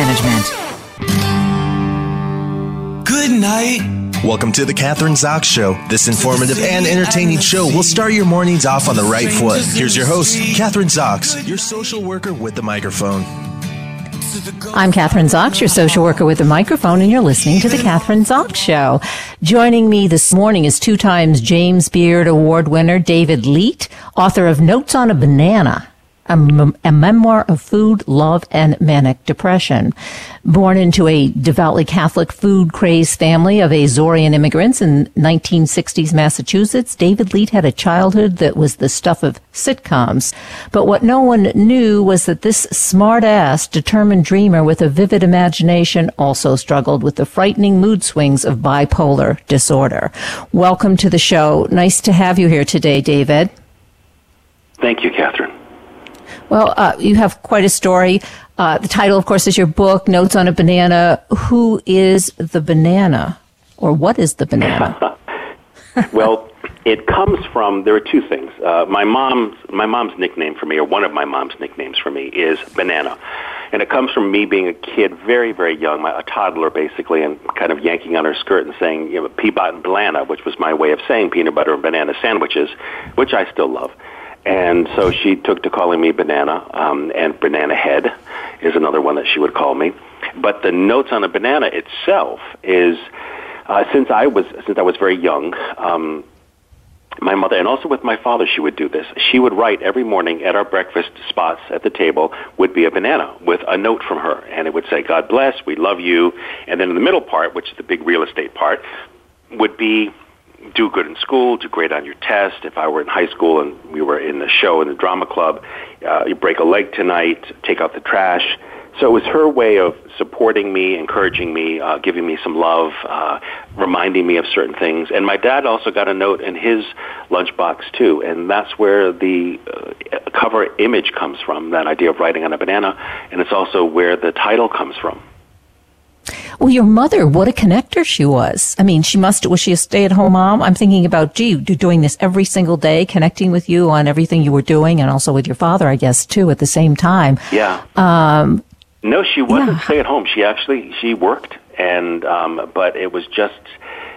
management. Good night. Welcome to the Kathryn Zox Show. This informative and entertaining show will start your mornings off on the right foot. Here's your host, Kathryn Zox, your social worker with the microphone. I'm Kathryn Zox, your social worker with a microphone, and you're listening to the Kathryn Zox Show. Joining me this morning is two times James Beard Award winner David Leite, author of Notes on a Banana a, memoir of food, love, and manic depression. Born into a devoutly Catholic food crazed family of Azorean immigrants in 1960s Massachusetts, David Leite had a childhood that was the stuff of sitcoms. But what no one knew was that this smart ass, determined dreamer with a vivid imagination also struggled with the frightening mood swings of bipolar disorder. Welcome to the show. Nice to have you here today, David. Thank you, Kathryn. Well, uh, you have quite a story. Uh, the title, of course, is your book, Notes on a Banana. Who is the banana? Or what is the banana? well, it comes from there are two things. Uh, my mom's my mom's nickname for me, or one of my mom's nicknames for me, is banana, and it comes from me being a kid, very very young, my, a toddler basically, and kind of yanking on her skirt and saying you know, peanut and banana, which was my way of saying peanut butter and banana sandwiches, which I still love. And so she took to calling me Banana, um, and Banana Head is another one that she would call me. But the notes on a banana itself is uh, since I was since I was very young. Um, my mother, and also with my father, she would do this. She would write every morning at our breakfast spots at the table would be a banana with a note from her, and it would say, "God bless, we love you." And then in the middle part, which is the big real estate part, would be do good in school, do great on your test. If I were in high school and we were in the show in the drama club, uh, you break a leg tonight, take out the trash. So it was her way of supporting me, encouraging me, uh, giving me some love, uh, reminding me of certain things. And my dad also got a note in his lunchbox too, and that's where the uh, cover image comes from. That idea of writing on a banana, and it's also where the title comes from. Well, your mother, what a connector she was. I mean, she must, was she a stay at home mom? I'm thinking about, gee, doing this every single day, connecting with you on everything you were doing and also with your father, I guess, too, at the same time. Yeah. Um, no, she wasn't yeah. stay at home. She actually, she worked and, um, but it was just,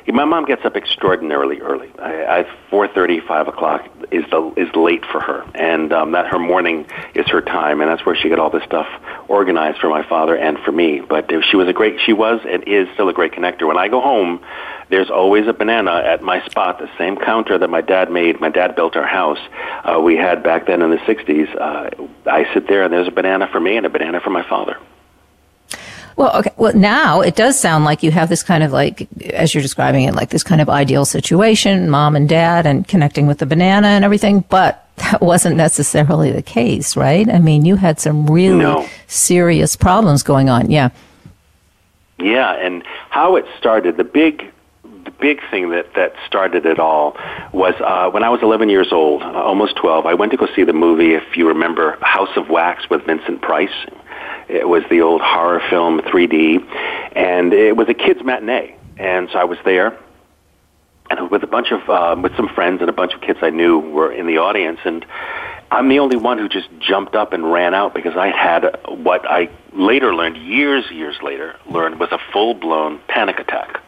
my mom gets up extraordinarily early. I, I four thirty, five o'clock is the is late for her, and um, that her morning is her time, and that's where she got all this stuff organized for my father and for me. But she was a great, she was and is still a great connector. When I go home, there's always a banana at my spot, the same counter that my dad made. My dad built our house. Uh, we had back then in the '60s. Uh, I sit there, and there's a banana for me and a banana for my father. Well, okay. Well, now it does sound like you have this kind of like, as you're describing it, like this kind of ideal situation, mom and dad and connecting with the banana and everything, but that wasn't necessarily the case, right? I mean, you had some really no. serious problems going on. Yeah. Yeah. And how it started, the big, the big thing that, that started it all was uh, when I was 11 years old, uh, almost 12, I went to go see the movie, if you remember, House of Wax with Vincent Price. It was the old horror film 3D, and it was a kids matinee. And so I was there, and with a bunch of um, with some friends and a bunch of kids I knew were in the audience, and I'm the only one who just jumped up and ran out because I had what I later learned, years years later, learned was a full blown panic attack,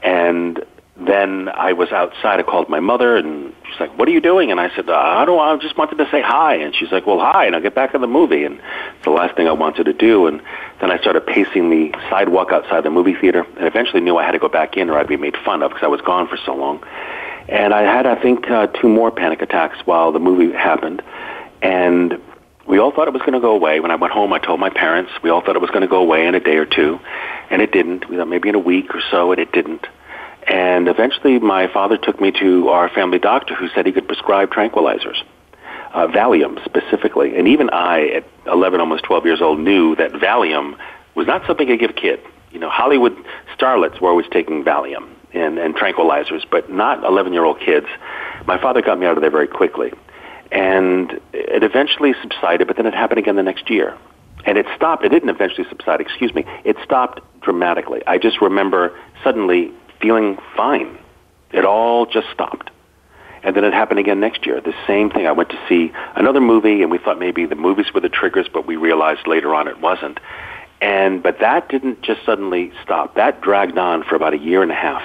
and then I was outside. I called my mother, and she's like, "What are you doing?" And I said, "I don't. I just wanted to say hi." And she's like, "Well, hi." And I'll get back in the movie. And it's the last thing I wanted to do. And then I started pacing the sidewalk outside the movie theater, and eventually knew I had to go back in, or I'd be made fun of because I was gone for so long. And I had, I think, uh, two more panic attacks while the movie happened, and we all thought it was going to go away. When I went home, I told my parents. We all thought it was going to go away in a day or two, and it didn't. We thought maybe in a week or so, and it didn't. And eventually, my father took me to our family doctor who said he could prescribe tranquilizers, uh, Valium specifically. And even I, at 11, almost 12 years old, knew that Valium was not something I give a kid. You know, Hollywood starlets were always taking Valium and, and tranquilizers, but not 11 year old kids. My father got me out of there very quickly. And it eventually subsided, but then it happened again the next year. And it stopped. It didn't eventually subside, excuse me. It stopped dramatically. I just remember suddenly feeling fine. It all just stopped. And then it happened again next year. The same thing. I went to see another movie, and we thought maybe the movies were the triggers, but we realized later on it wasn't. And but that didn't just suddenly stop. That dragged on for about a year and a half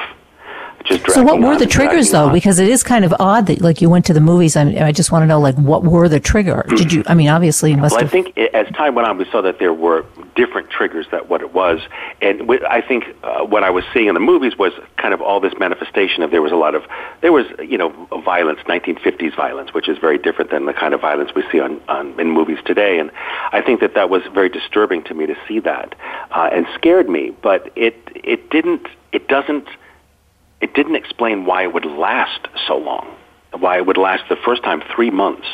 just so what were the triggers though? on. because it is kind of odd that like you went to the movies. I, I just want to know like what were the triggers did you i mean obviously you must well, have i think as time went on we saw that there were different triggers that what it was. And i think uh, what i was seeing in the movies was kind of all this manifestation of there was a lot of there was you know violence 1950s violence which is very different than the kind of violence we see on, on in movies today. And i think that that was very disturbing to me to see that uh, and scared me. But it it didn't it doesn't it didn't explain why it would last so long, why it would last the first time three months.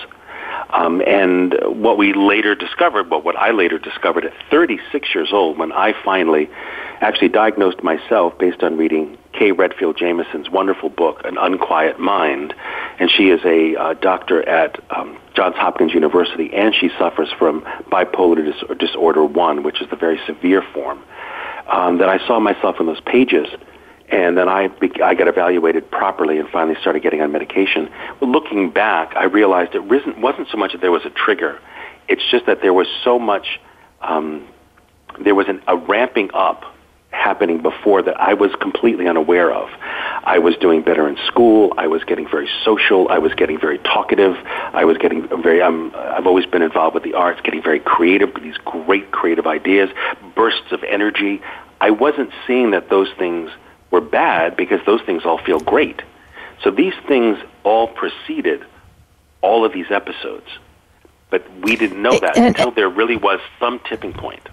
Um, and what we later discovered, well, what I later discovered at 36 years old, when I finally actually diagnosed myself based on reading Kay Redfield Jamison's wonderful book, An Unquiet Mind. And she is a uh, doctor at um, Johns Hopkins University, and she suffers from bipolar dis- disorder 1, which is the very severe form. Um, that I saw myself in those pages and then I, I got evaluated properly and finally started getting on medication. Well, looking back, I realized it wasn't so much that there was a trigger. It's just that there was so much, um, there was an, a ramping up happening before that I was completely unaware of. I was doing better in school. I was getting very social. I was getting very talkative. I was getting very, um, I've always been involved with the arts, getting very creative, these great creative ideas, bursts of energy. I wasn't seeing that those things – were bad because those things all feel great. So these things all preceded all of these episodes. But we didn't know that until there really was some tipping point.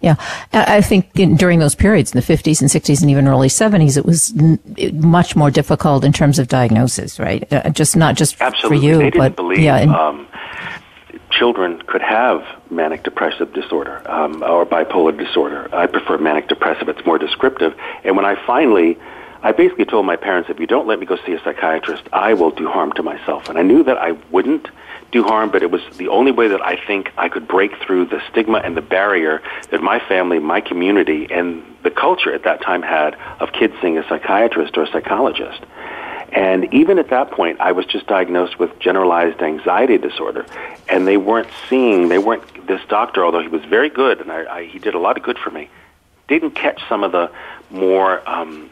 Yeah, I think in, during those periods in the 50s and 60s and even early 70s, it was n- much more difficult in terms of diagnosis, right? Uh, just not just Absolutely. for you, but believe, yeah, and, um, children could have manic depressive disorder um, or bipolar disorder. I prefer manic depressive; it's more descriptive. And when I finally, I basically told my parents, if you don't let me go see a psychiatrist, I will do harm to myself. And I knew that I wouldn't do harm, but it was the only way that I think I could break through the stigma and the barrier that my family, my community, and the culture at that time had of kids seeing a psychiatrist or a psychologist. And even at that point, I was just diagnosed with generalized anxiety disorder, and they weren't seeing, they weren't, this doctor, although he was very good, and I, I, he did a lot of good for me, didn't catch some of the more, um,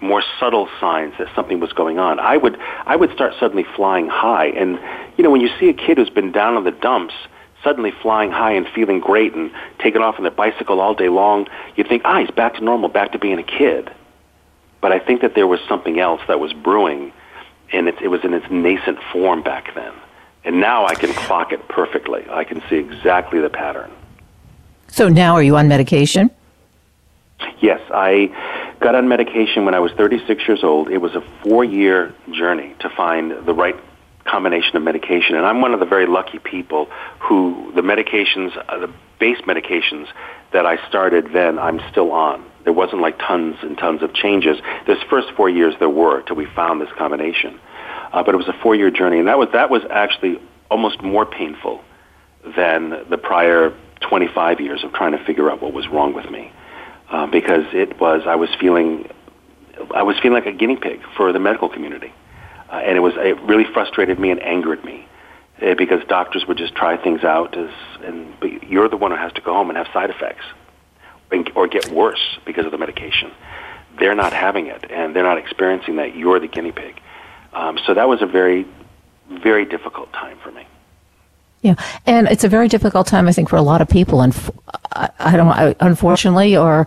more subtle signs that something was going on. I would, I would start suddenly flying high, and, you know, when you see a kid who's been down in the dumps, suddenly flying high and feeling great and taking off on the bicycle all day long, you think, ah, he's back to normal, back to being a kid. But I think that there was something else that was brewing, and it, it was in its nascent form back then. And now I can clock it perfectly. I can see exactly the pattern. So now are you on medication? Yes, I got on medication when I was 36 years old. It was a four year journey to find the right combination of medication. And I'm one of the very lucky people who the medications, uh, the base medications that I started then, I'm still on. There wasn't like tons and tons of changes. This first four years there were till we found this combination. Uh, but it was a four-year journey, and that was that was actually almost more painful than the prior 25 years of trying to figure out what was wrong with me, uh, because it was I was feeling I was feeling like a guinea pig for the medical community, uh, and it was it really frustrated me and angered me uh, because doctors would just try things out as and you're the one who has to go home and have side effects or get worse because of the medication. They're not having it, and they're not experiencing that. You're the guinea pig. Um, so that was a very, very difficult time for me. Yeah, and it's a very difficult time, I think, for a lot of people. And I, I don't, I, unfortunately, or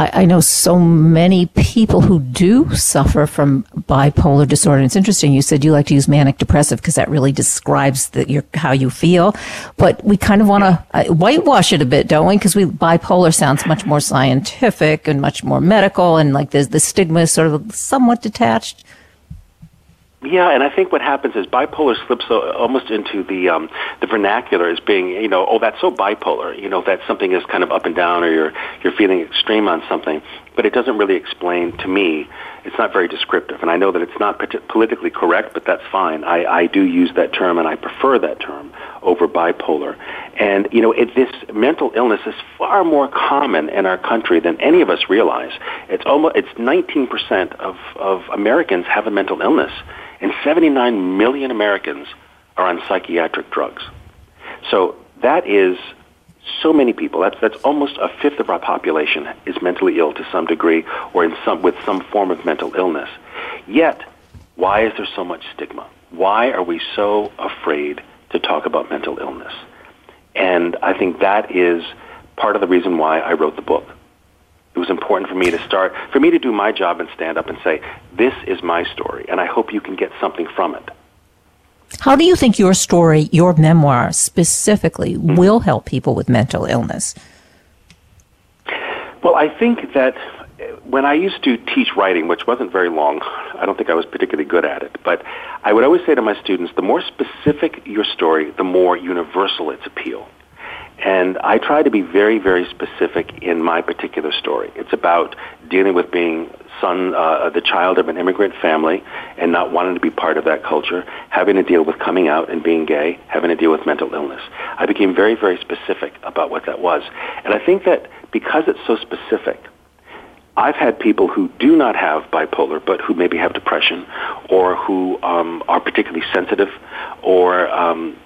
I, I, know so many people who do suffer from bipolar disorder. And it's interesting. You said you like to use manic depressive because that really describes your, how you feel. But we kind of want to uh, whitewash it a bit, don't we? Because we bipolar sounds much more scientific and much more medical, and like the the stigma is sort of somewhat detached. Yeah, and I think what happens is bipolar slips almost into the um, the vernacular as being, you know, oh, that's so bipolar. You know, that something is kind of up and down, or you're you're feeling extreme on something. But it doesn't really explain to me. It's not very descriptive, and I know that it's not politically correct, but that's fine. I, I do use that term, and I prefer that term over bipolar. And you know, it, this mental illness is far more common in our country than any of us realize. It's almost it's 19% of of Americans have a mental illness and 79 million Americans are on psychiatric drugs. So that is so many people. That's that's almost a fifth of our population is mentally ill to some degree or in some with some form of mental illness. Yet, why is there so much stigma? Why are we so afraid to talk about mental illness? And I think that is part of the reason why I wrote the book. It was important for me to start, for me to do my job and stand up and say, this is my story, and I hope you can get something from it. How do you think your story, your memoir specifically, mm-hmm. will help people with mental illness? Well, I think that when I used to teach writing, which wasn't very long, I don't think I was particularly good at it, but I would always say to my students, the more specific your story, the more universal its appeal. And I try to be very, very specific in my particular story. It's about dealing with being son, uh, the child of an immigrant family and not wanting to be part of that culture, having to deal with coming out and being gay, having to deal with mental illness. I became very, very specific about what that was. And I think that because it's so specific, I've had people who do not have bipolar, but who maybe have depression, or who um, are particularly sensitive, or um,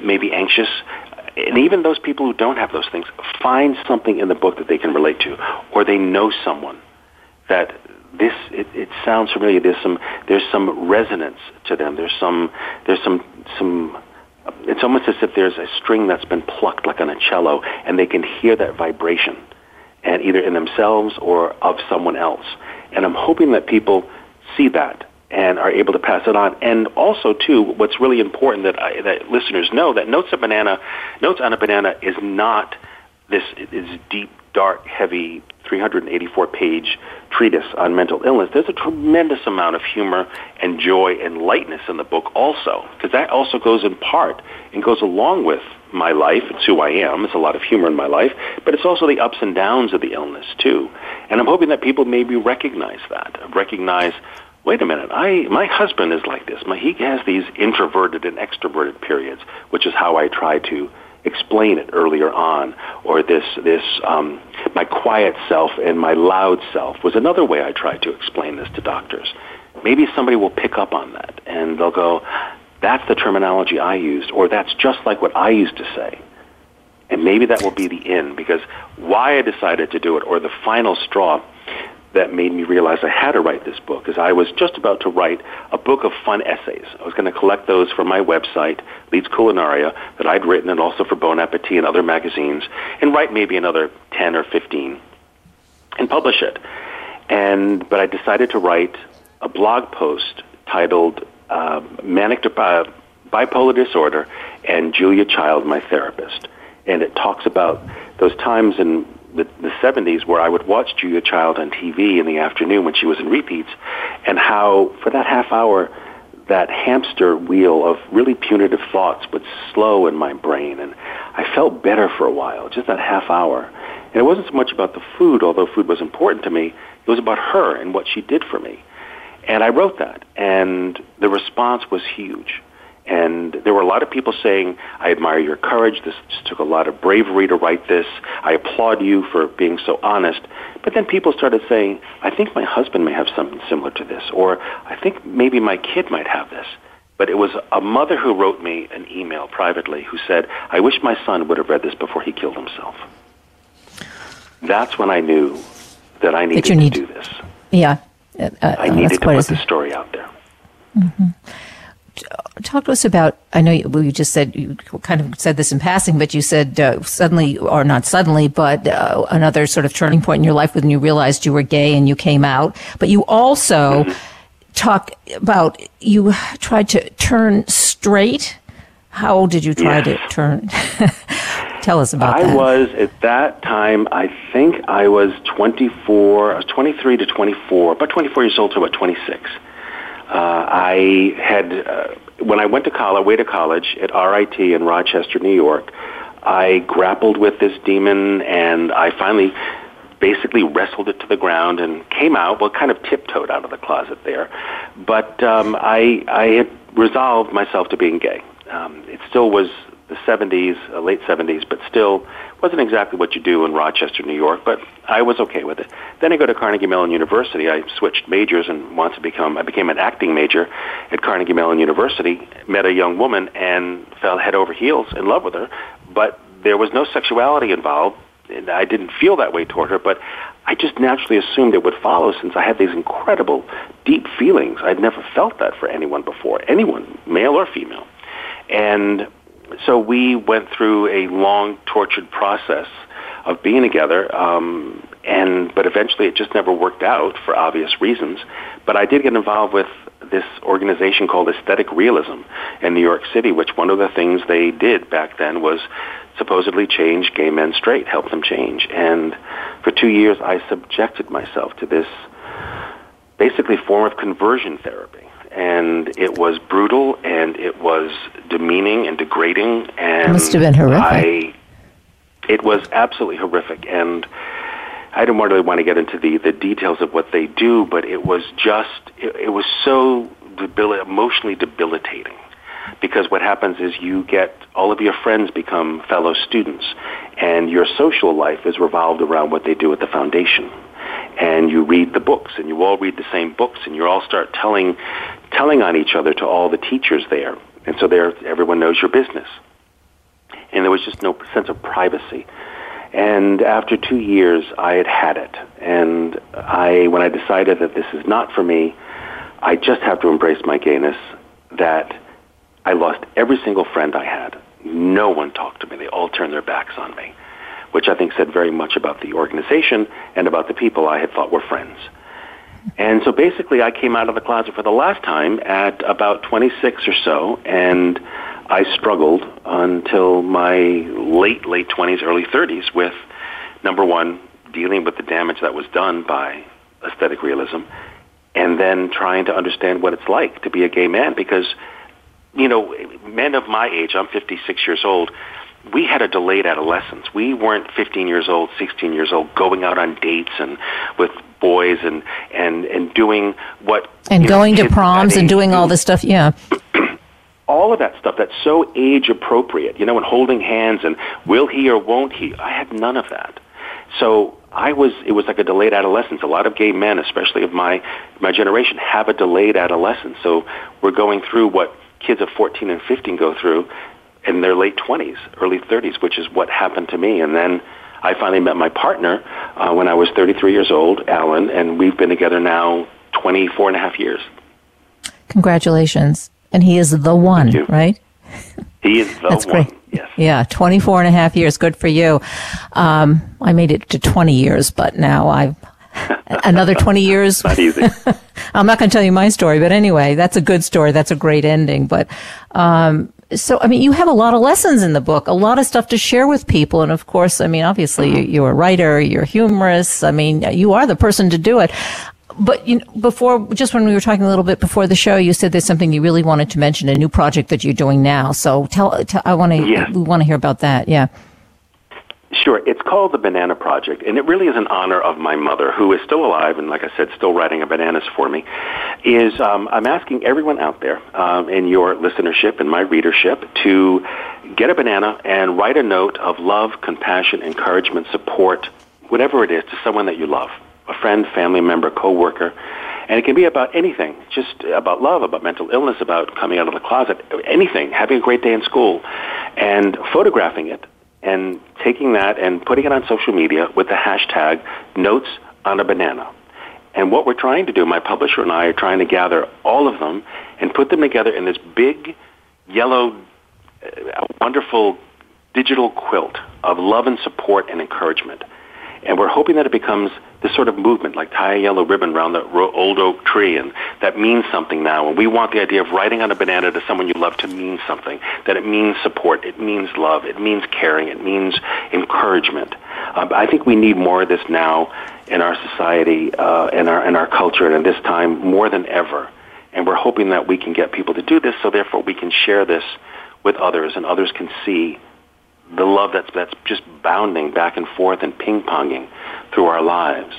maybe anxious, and even those people who don't have those things find something in the book that they can relate to, or they know someone that this it, it sounds familiar. There's some there's some resonance to them. There's some there's some some. It's almost as if there's a string that's been plucked, like on a cello, and they can hear that vibration, and either in themselves or of someone else. And I'm hoping that people see that and are able to pass it on. And also, too, what's really important that I, that listeners know that Notes of Banana, Notes on a Banana is not this is deep, dark, heavy, 384 page treatise on mental illness. There's a tremendous amount of humor and joy and lightness in the book, also, because that also goes in part and goes along with my life. It's who I am. It's a lot of humor in my life, but it's also the ups and downs of the illness too. And I'm hoping that people maybe recognize that, recognize wait a minute, I my husband is like this. My, he has these introverted and extroverted periods, which is how I try to explain it earlier on. Or this this um, my quiet self and my loud self was another way I tried to explain this to doctors. Maybe somebody will pick up on that and they'll go, "That's the terminology I used," or "That's just like what I used to say." And maybe that will be the end because why I decided to do it, or the final straw, that made me realize I had to write this book is I was just about to write a book of fun essays. I was going to collect those for my website, Leite's Culinaria, that I'd written and also for Bon Appetit and other magazines, and write maybe another 10 or 15 and publish it. And, but I decided to write a blog post titled uh, Manic uh, Bipolar Disorder and Julia Child, My Therapist. And it talks about those times in the, the 70s where I would watch Julia Child on TV in the afternoon when she was in repeats, and how for that half hour, that hamster wheel of really punitive thoughts would slow in my brain, and I felt better for a while, just that half hour. And it wasn't so much about the food, although food was important to me. It was about her and what she did for me. And I wrote that, and the response was huge. And there were a lot of people saying, I admire your courage. This took a lot of bravery to write this. I applaud you for being so honest. But then people started saying, I think my husband may have something similar to this, or I think maybe my kid might have this. But it was a mother who wrote me an email privately who said, I wish my son would have read this before he killed himself. That's when I knew that I needed need, to do this. Yeah. Uh, I needed to put the story out there. Mm-hmm talk to us about. I know you, you, just said you kind of said this in passing, but you said uh, suddenly, or not suddenly, but uh, another sort of turning point in your life when you realized you were gay and you came out. But you also talk about you tried to turn straight. How old did you try to turn? Tell us about I that. I was at that time. I think I was 24. I was 23 to 24, about 24 years old to about 26 Uh, I had, uh, when I went to college, way to college at RIT in Rochester, New York, I grappled with this demon and I finally basically wrestled it to the ground and came out, well, kind of tiptoed out of the closet there. But um, I, I had resolved myself to being gay. Um, it still was the 70s, uh, late 70s, but still wasn't exactly what you do in Rochester, New York, but I was okay with it. Then I go to Carnegie Mellon University. I switched majors and wanted to become, I became an acting major at Carnegie Mellon University, met a young woman and fell head over heels in love with her, but there was no sexuality involved. And I didn't feel that way toward her, but I just naturally assumed it would follow since I had these incredible, deep feelings. I'd never felt that for anyone before, anyone, male or female. And so we went through a long, tortured process of being together, um, and but eventually it just never worked out for obvious reasons. But I did get involved with this organization called Aesthetic Realism in New York City, which one of the things they did back then was supposedly change gay men straight, help them change. And for two years, I subjected myself to this basically form of conversion therapy and it was brutal and it was demeaning and degrading and it must have been horrific. I, it was absolutely horrific and I don't really want to get into the, the details of what they do, but it was just, it, it was so debil- emotionally debilitating. Because what happens is you get, all of your friends become fellow students, and your social life is revolved around what they do at the foundation and you read the books and you all read the same books and you all start telling telling on each other to all the teachers there. And so there everyone knows your business. And there was just no sense of privacy. And after 2 years I had had it. And I when I decided that this is not for me I just have to embrace my gayness that I lost every single friend I had. No one talked to me. They all turned their backs on me which I think said very much about the organization and about the people I had thought were friends. And so basically, I came out of the closet for the last time at about 26 or so, and I struggled until my late, late 20s, early 30s with, number one, dealing with the damage that was done by aesthetic realism, and then trying to understand what it's like to be a gay man because, you know, men of my age, I'm 56 years old, we had a delayed adolescence. We weren't 15 years old, 16 years old, going out on dates and with boys and and and doing what and going know, to proms and doing do. all this stuff. Yeah. all of that stuff that's so age appropriate, you know, and holding hands and will he or won't he? I had none of that. So I was it was like a delayed adolescence. A lot of gay men, especially of my my generation, have a delayed adolescence. So we're going through what kids of 14 and 15 go through in their late 20s, early 30s, which is what happened to me. And then I finally met my partner uh, when I was 33 years old, Alan, and we've been together now 24 and a half years. Congratulations. And he is the one, right? He is the That's one. Great. Yes. Yeah, 24 and a half years. Good for you. Um, I made it to 20 years, but now I've another 20 years. not easy. I'm not going to tell you my story, but anyway, that's a good story. That's a great ending. But um, so, I mean, you have a lot of lessons in the book, a lot of stuff to share with people. And of course, I mean, obviously you're a writer, you're humorous. I mean, you are the person to do it. But you know, before, just when we were talking a little bit before the show, you said there's something you really wanted to mention, a new project that you're doing now. So tell, tell I want to, yes. we want to hear about that. Yeah. Sure. It's called the Banana Project, and it really is in honor of my mother, who is still alive and, like I said, still writing a bananas for me. Is um, I'm asking everyone out there um, in your listenership and my readership to get a banana and write a note of love, compassion, encouragement, support, whatever it is, to someone that you love, a friend, family member, coworker. And it can be about anything, just about love, about mental illness, about coming out of the closet, anything, having a great day in school, and photographing it and taking that and putting it on social media with the hashtag notes on a banana. And what we're trying to do, my publisher and I are trying to gather all of them and put them together in this big, yellow, uh, wonderful digital quilt of love and support and encouragement. And we're hoping that it becomes this sort of movement, like tie a yellow ribbon around the old oak tree, and that means something now. And we want the idea of writing on a banana to someone you love to mean something, that it means support, it means love, it means caring, it means encouragement. Uh, I think we need more of this now in our society, uh, in our in our culture, and at this time more than ever. And we're hoping that we can get people to do this so therefore we can share this with others and others can see the love that's, that's just bounding back and forth and ping ponging through our lives.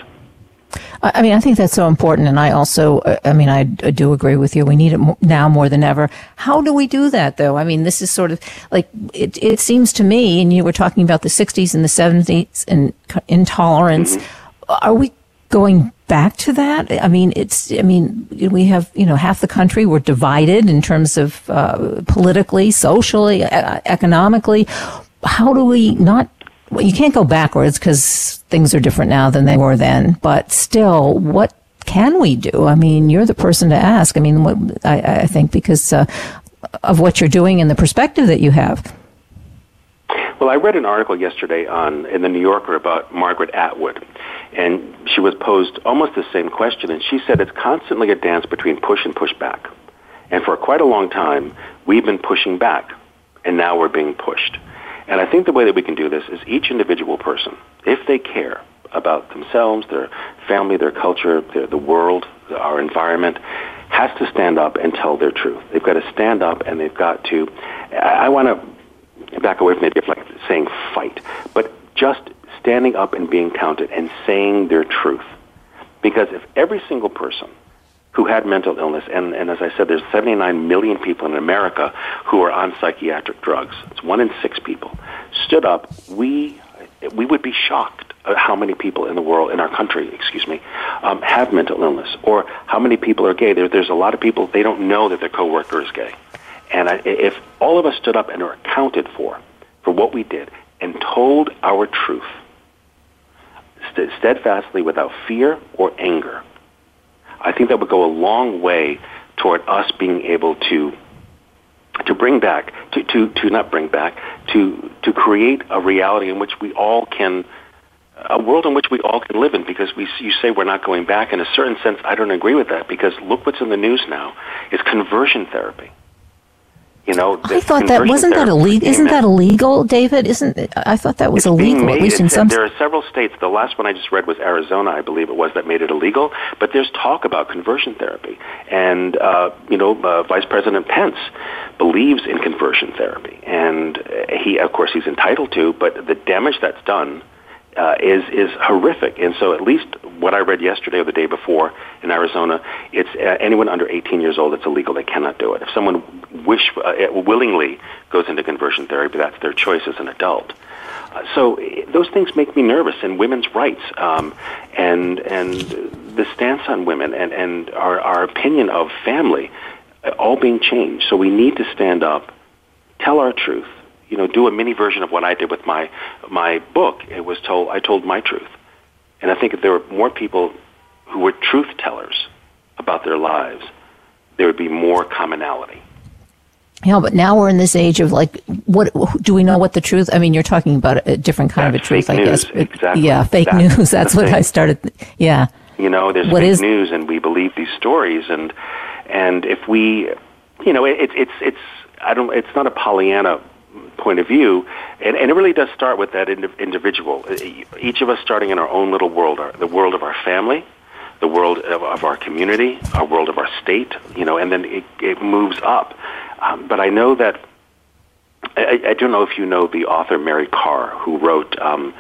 I mean, I think that's so important, and I also, uh, I mean, I do agree with you. We need it now more than ever. How do we do that, though? I mean, this is sort of like it. It seems to me, and you were talking about the '60s and the '70s and intolerance. Mm-hmm. Are we going back to that? I mean, it's. I mean, we have you know half the country we're divided in terms of uh, politically, socially, economically. How do we not well, you can't go backwards because things are different now than they were then. But still, what can we do? I mean, you're the person to ask. I mean, what, I, I, think because uh, of what you're doing and the perspective that you have. Well, I read an article yesterday on in the New Yorker about Margaret Atwood, and she was posed almost the same question, and she said it's constantly a dance between push and pushback. And for quite a long time, we've been pushing back, and now we're being pushed. And I think the way that we can do this is each individual person, if they care about themselves, their family, their culture, their, the world, our environment, has to stand up and tell their truth. They've got to stand up and they've got to, I, want to back away from the idea of like saying fight, but just standing up and being counted and saying their truth. Because if every single person who had mental illness, and, and as I said, there's 79 million people in America who are on psychiatric drugs. It's one in six people. Stood up, we we would be shocked at how many people in the world, in our country, excuse me, um, have mental illness, or how many people are gay. There, there's a lot of people they don't know that their coworker is gay, and I, if all of us stood up and were accounted for for what we did and told our truth steadfastly without fear or anger I think that would go a long way toward us being able to to bring back to, to, to not bring back to to create a reality in which we all can a world in which we all can live in. Because we you say we're not going back. In a certain sense I don't agree with that. Because look what's in the news now. Is conversion therapy you know, I thought that wasn't that illegal. Isn't that illegal, David? Isn't I thought that was it's illegal at least in some. There are several states. The last one I just read was Arizona, I believe it was, that made it illegal. But there's talk about conversion therapy, and uh, you know, uh, Vice President Pence believes in conversion therapy, and he, of course, he's entitled to. But the damage that's done uh, is is horrific. And so, at least what I read yesterday or the day before in Arizona, it's uh, anyone under 18 years old. It's illegal. They cannot do it. If someone wish uh, willingly goes into conversion therapy, that's their choice as an adult. Uh, so those things make me nervous, and women's rights, um, and and the stance on women, and and our our opinion of family, uh, all being changed. So we need to stand up, tell our truth, you know, do a mini version of what I did with my my book. It was told I told my truth, and I think if there were more people who were truth tellers about their lives, there would be more commonality. Yeah, but now we're in this age of like, what do we know what the truth? I mean, you're talking about a different kind That's of a truth, I guess. Exactly. Yeah, fake That's news. That's what I started. Yeah. You know, there's what fake is, news, and we believe these stories, and and if we, you know, it's it's it's I don't. It's not a Pollyanna point of view, and, and it really does start with that ind- individual. Each of us starting in our own little world, our, the world of our family, the world of, of our community, our world of our state, you know, and then it, it moves up. Um, but I know that I, I don't know if you know the author Mary Karr, who wrote um,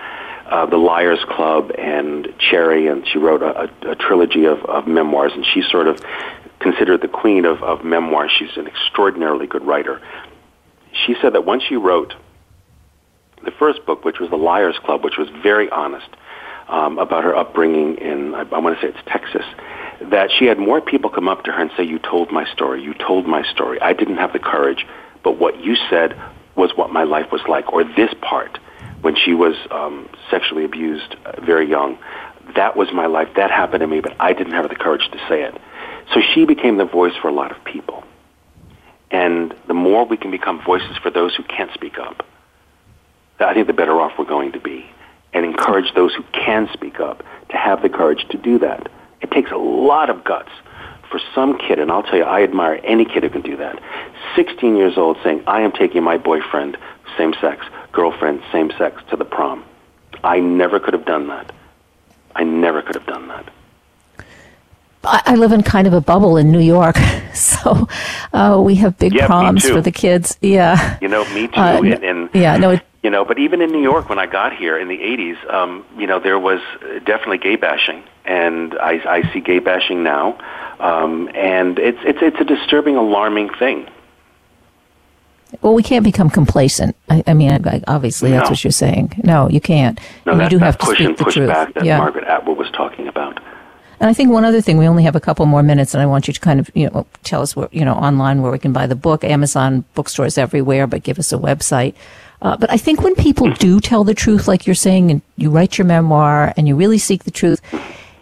uh, The Liars Club and Cherry, and she wrote a, a, a trilogy of, of memoirs, and she's sort of considered the queen of, of memoirs. She's an extraordinarily good writer she said that once she wrote the first book, which was The Liars Club, which was very honest um, about her upbringing in, I, I want to say it's Texas, that she had more people come up to her and say, You told my story, you told my story. I didn't have the courage, but what you said was what my life was like, or this part when she was um, sexually abused uh, very young. That was my life. That happened to me, but I didn't have the courage to say it. So she became the voice for a lot of people. And the more we can become voices for those who can't speak up, I think the better off we're going to be. And encourage those who can speak up to have the courage to do that. It takes a lot of guts for some kid, and I'll tell you, I admire any kid who can do that. 16 years old saying, I am taking my boyfriend, same sex, girlfriend, same sex, to the prom. I never could have done that. I never could have done that. I live in kind of a bubble in New York, so uh, we have big yeah, proms for the kids. Yeah, you know, me too. Uh, and, and, yeah, no, it, you know, but even in New York, when I got here in the '80s, um, you know, there was definitely gay bashing, and I, I see gay bashing now, um, and it's it's it's a disturbing, alarming thing. Well, we can't become complacent. I, I mean, I, obviously, that's what you're saying. No, you can't. No, and you do have to push speak and the push truth. back that yeah. Margaret Atwood was talking about. And I think one other thing, we only have a couple more minutes, and I want you to kind of, you know, tell us where, you know, online where we can buy the book, Amazon bookstores everywhere, but give us a website. Uh, but I think when people do tell the truth, like you're saying, and you write your memoir and you really seek the truth,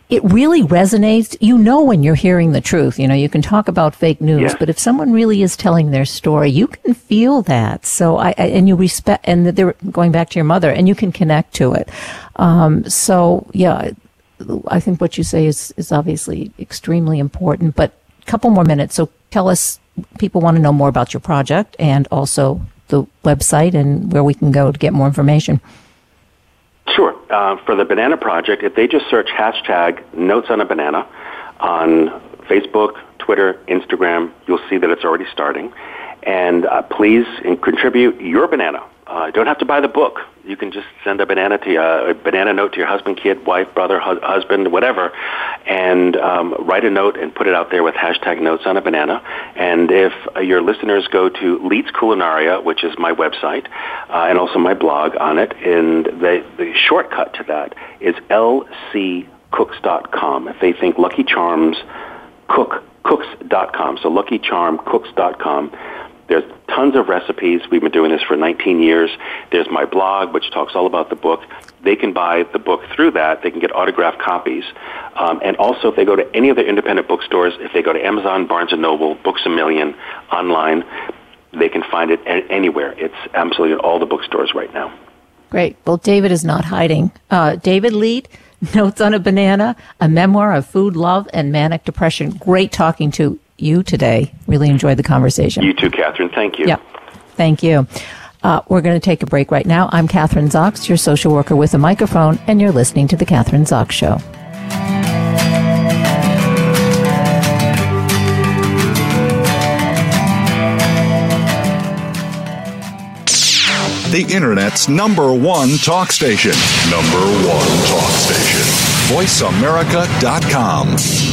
it really resonates. You know when you're hearing the truth. You know, you can talk about fake news, Yes. but if someone really is telling their story, you can feel that. So I, I and you respect, and they're going back to your mother, and you can connect to it. Um, so yeah, I think what you say is is obviously extremely important. But a couple more minutes. So tell us, people want to know more about your project and also the website and where we can go to get more information. Sure. Uh, for the Banana Project, if they just search hashtag Notes on a Banana on Facebook, Twitter, Instagram, you'll see that it's already starting. And uh, please contribute your banana. Uh, don't have to buy the book. You can just send a banana to uh, a banana note to your husband, kid, wife, brother, hu- husband, whatever, and um, write a note and put it out there with hashtag Notes on a Banana. And if uh, your listeners go to Leite's Culinaria, which is my website, uh, and also my blog on it, and the the shortcut to that is lccooks.com. If they think Lucky Charms, cook cooks.com. So luckycharmcooks.com. There's tons of recipes. We've been doing this for 19 years. There's my blog, which talks all about the book. They can buy the book through that. They can get autographed copies. Um, and also, if they go to any of the independent bookstores, if they go to Amazon, Barnes & Noble, Books A Million, online, they can find it anywhere. It's absolutely in all the bookstores right now. Great. Well, David is not hiding. Uh, David Leite, Notes on a Banana, a memoir of food, love, and manic depression. Great talking to you today. Really enjoyed the conversation. You too, Kathryn. Thank you. Yeah. Thank you. Uh, we're going to take a break right now. I'm Kathryn Zox, your social worker with a microphone, and you're listening to The Kathryn Zox Show. The Internet's number one talk station. Number one talk station. VoiceAmerica.com.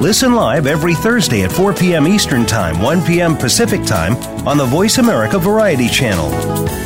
Listen live every Thursday at 4 p.m. Eastern Time, 1 p.m. Pacific Time on the Voice America Variety Channel.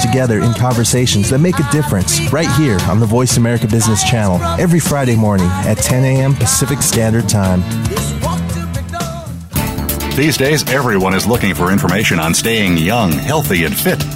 together in conversations that make a difference right here on the Voice America Business Channel every Friday morning at 10 a.m. Pacific Standard Time. These days, everyone is looking for information on staying young, healthy, and fit.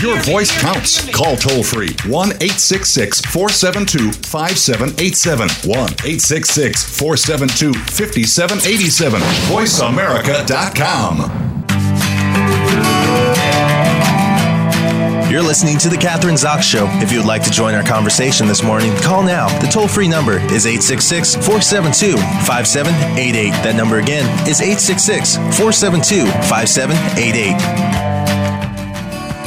Your voice counts. Call toll free 1 866 472 5787. 1 866 472 5787. VoiceAmerica.com. You're listening to The Kathryn Zox Show. If you would like to join our conversation this morning, call now. The toll free number is 866 472 5788. That number again is 866 472 5788.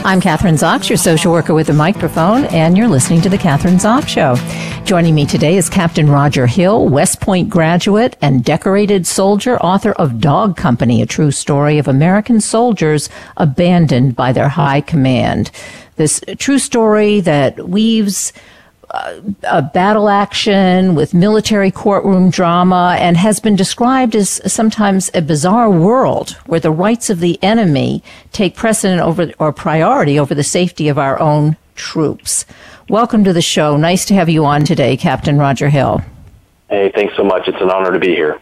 I'm Kathryn Zox, your social worker with a microphone, and you're listening to The Kathryn Zox Show. Joining me today is Captain Roger Hill, West Point graduate and decorated soldier, author of Dog Company, a true story of American soldiers abandoned by their high command. This true story that weaves a battle action with military courtroom drama and has been described as sometimes a bizarre world where the rights of the enemy take precedent over or priority over the safety of our own troops. Welcome to the show. Nice to have you on today, Captain Roger Hill. Hey, thanks so much. It's an honor to be here.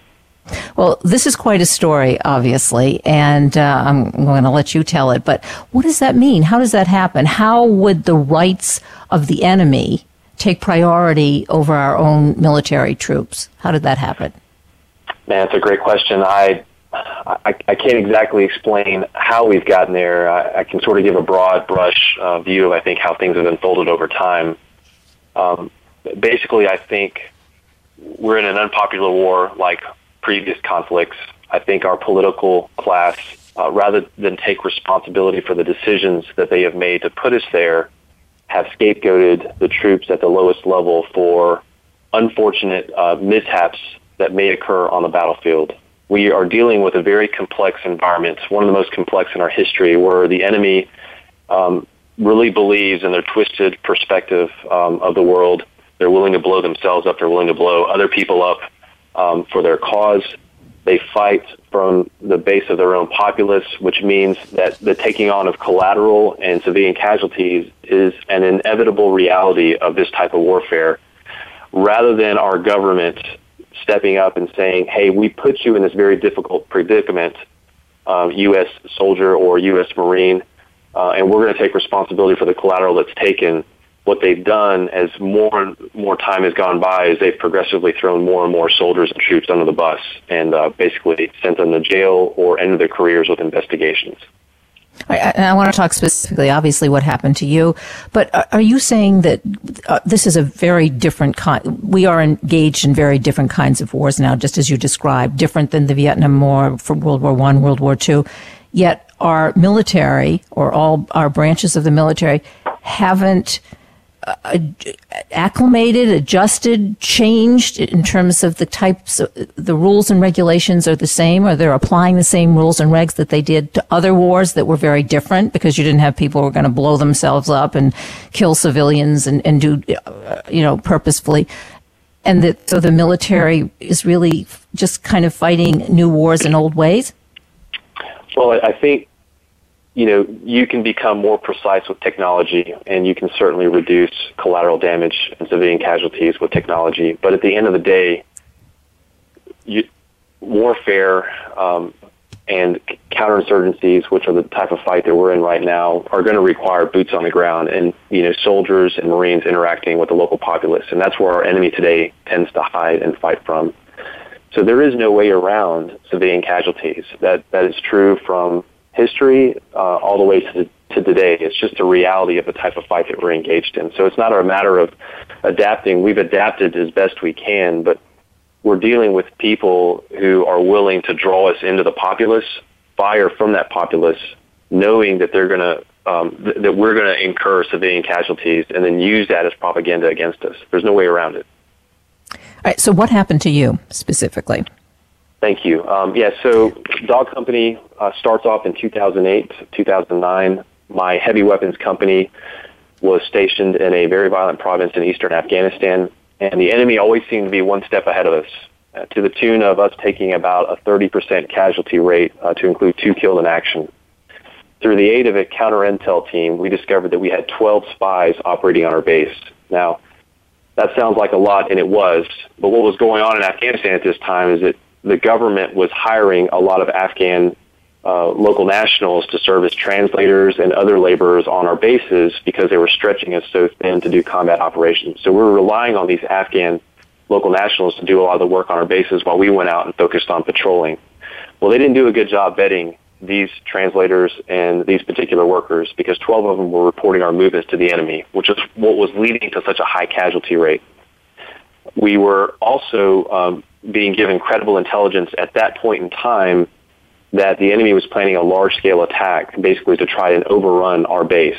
Well, this is quite a story, obviously, and uh, I'm going to let you tell it. But what does that mean? How does that happen? How would the rights of the enemy take priority over our own military troops? How did that happen? Man, it's a great question. I, I, I can't exactly explain how we've gotten there. I, I can sort of give a broad brush uh, view of, I think, how things have unfolded over time. Um, basically, I think we're in an unpopular war like previous conflicts. I think our political class, uh, rather than take responsibility for the decisions that they have made to put us there, have scapegoated the troops at the lowest level for unfortunate uh, mishaps that may occur on the battlefield. We are dealing with a very complex environment, one of the most complex in our history, where the enemy um, really believes in their twisted perspective um, of the world. They're willing to blow themselves up. They're willing to blow other people up um, for their cause. They fight from the base of their own populace, which means that the taking on of collateral and civilian casualties is an inevitable reality of this type of warfare. Rather than our government stepping up and saying, hey, we put you in this very difficult predicament, um, U.S. soldier or U.S. Marine, uh, and we're going to take responsibility for the collateral that's taken what they've done as more and more time has gone by is they've progressively thrown more and more soldiers and troops under the bus and uh, basically sent them to jail or ended their careers with investigations. I, I, want to talk specifically, obviously, what happened to you. But are you saying that uh, this is a very different kind? We are engaged in very different kinds of wars now, just as you described, different than the Vietnam War from World War One, World War Two. Yet our military, or all our branches of the military, haven't acclimated, adjusted, changed in terms of the types of the rules and regulations are the same, or they're applying the same rules and regs that they did to other wars that were very different because you didn't have people who were going to blow themselves up and kill civilians and, and do, uh, you know, purposefully. And that so the military is really just kind of fighting new wars in old ways? Well, I think you know, you can become more precise with technology and you can certainly reduce collateral damage and civilian casualties with technology. But at the end of the day, you, warfare um, and counterinsurgencies, which are the type of fight that we're in right now, are going to require boots on the ground and, you know, soldiers and Marines interacting with the local populace. And that's where our enemy today tends to hide and fight from. So there is no way around civilian casualties. That, that is true from history uh, all the way to, to today. It's just a reality of the type of fight that we're engaged in. So it's not a matter of adapting. We've adapted as best we can, but we're dealing with people who are willing to draw us into the populace, fire from that populace, knowing that they're going to um, th- that we're going to incur civilian casualties, and then use that as propaganda against us. There's no way around it. All right. So, what happened to you specifically? Thank you. Um, yeah, so Dog Company uh, starts off in 2008, 2009. My heavy weapons company was stationed in a very violent province in eastern Afghanistan, and the enemy always seemed to be one step ahead of us, uh, to the tune of us taking about a 30% casualty rate uh, to include two killed in action. Through the aid of a counter intel team, we discovered that we had 12 spies operating on our base. Now, that sounds like a lot, and it was, but what was going on in Afghanistan at this time is that the government was hiring a lot of Afghan uh, local nationals to serve as translators and other laborers on our bases because they were stretching us so thin to do combat operations. So we were relying on these Afghan local nationals to do a lot of the work on our bases while we went out and focused on patrolling. Well, they didn't do a good job vetting these translators and these particular workers because 12 of them were reporting our movements to the enemy, which is what was leading to such a high casualty rate. We were also um, being given credible intelligence at that point in time that the enemy was planning a large-scale attack, basically to try and overrun our base.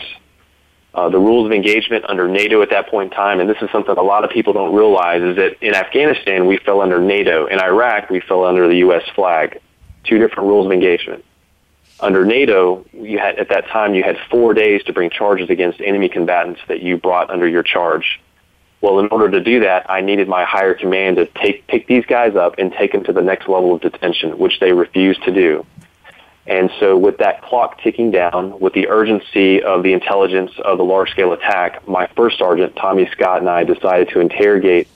Uh, the rules of engagement under NATO at that point in time, and this is something a lot of people don't realize, is that in Afghanistan we fell under NATO. In Iraq we fell under the U.S. flag. Two different rules of engagement. Under NATO, you had at that time you had four days to bring charges against enemy combatants that you brought under your charge. Well, in order to do that, I needed my higher command to take pick these guys up and take them to the next level of detention, which they refused to do. And so with that clock ticking down, with the urgency of the intelligence of the large-scale attack, my first sergeant, Tommy Scott, and I decided to interrogate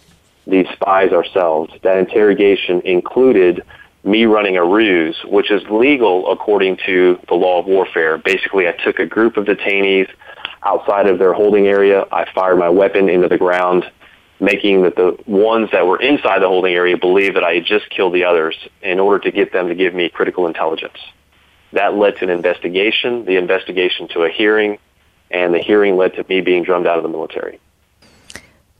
these spies ourselves. That interrogation included me running a ruse, which is legal according to the law of warfare. Basically, I took a group of detainees outside of their holding area. I fired my weapon into the ground, making that the ones that were inside the holding area believe that I had just killed the others in order to get them to give me critical intelligence. That led to an investigation, the investigation to a hearing, and the hearing led to me being drummed out of the military.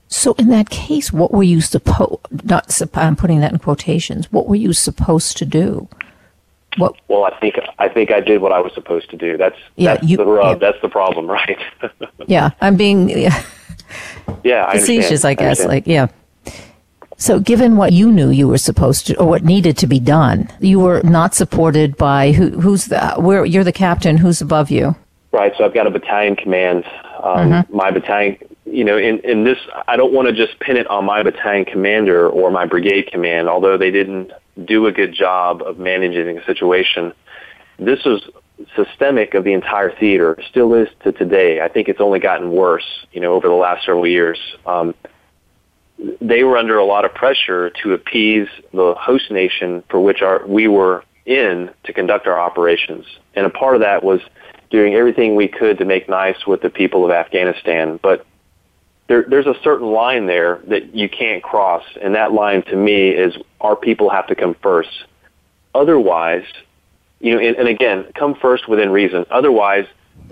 So, in that case, what were you supposed? Not, I'm putting that in quotations. What were you supposed to do? What? Well, I think I think I did what I was supposed to do. That's yeah, that's you, the rub. Yeah. That's the problem, right? yeah, I'm being yeah, yeah facetious, I, I guess. I like yeah. So, given what you knew you were supposed to, or what needed to be done, you were not supported by who, who's the where you're the captain. Who's above you? Right. So I've got a battalion command. Um, mm-hmm. My battalion, you know, in, in this, I don't want to just pin it on my battalion commander or my brigade command, although they didn't do a good job of managing the situation. This was systemic of the entire theater, still is to today. I think it's only gotten worse, you know, over the last several years. Um, they were under a lot of pressure to appease the host nation for which our, we were in to conduct our operations. And a part of that was doing everything we could to make nice with the people of Afghanistan. But there, there's a certain line there that you can't cross, and that line to me is our people have to come first. Otherwise, you know, and, and again, come first within reason. Otherwise,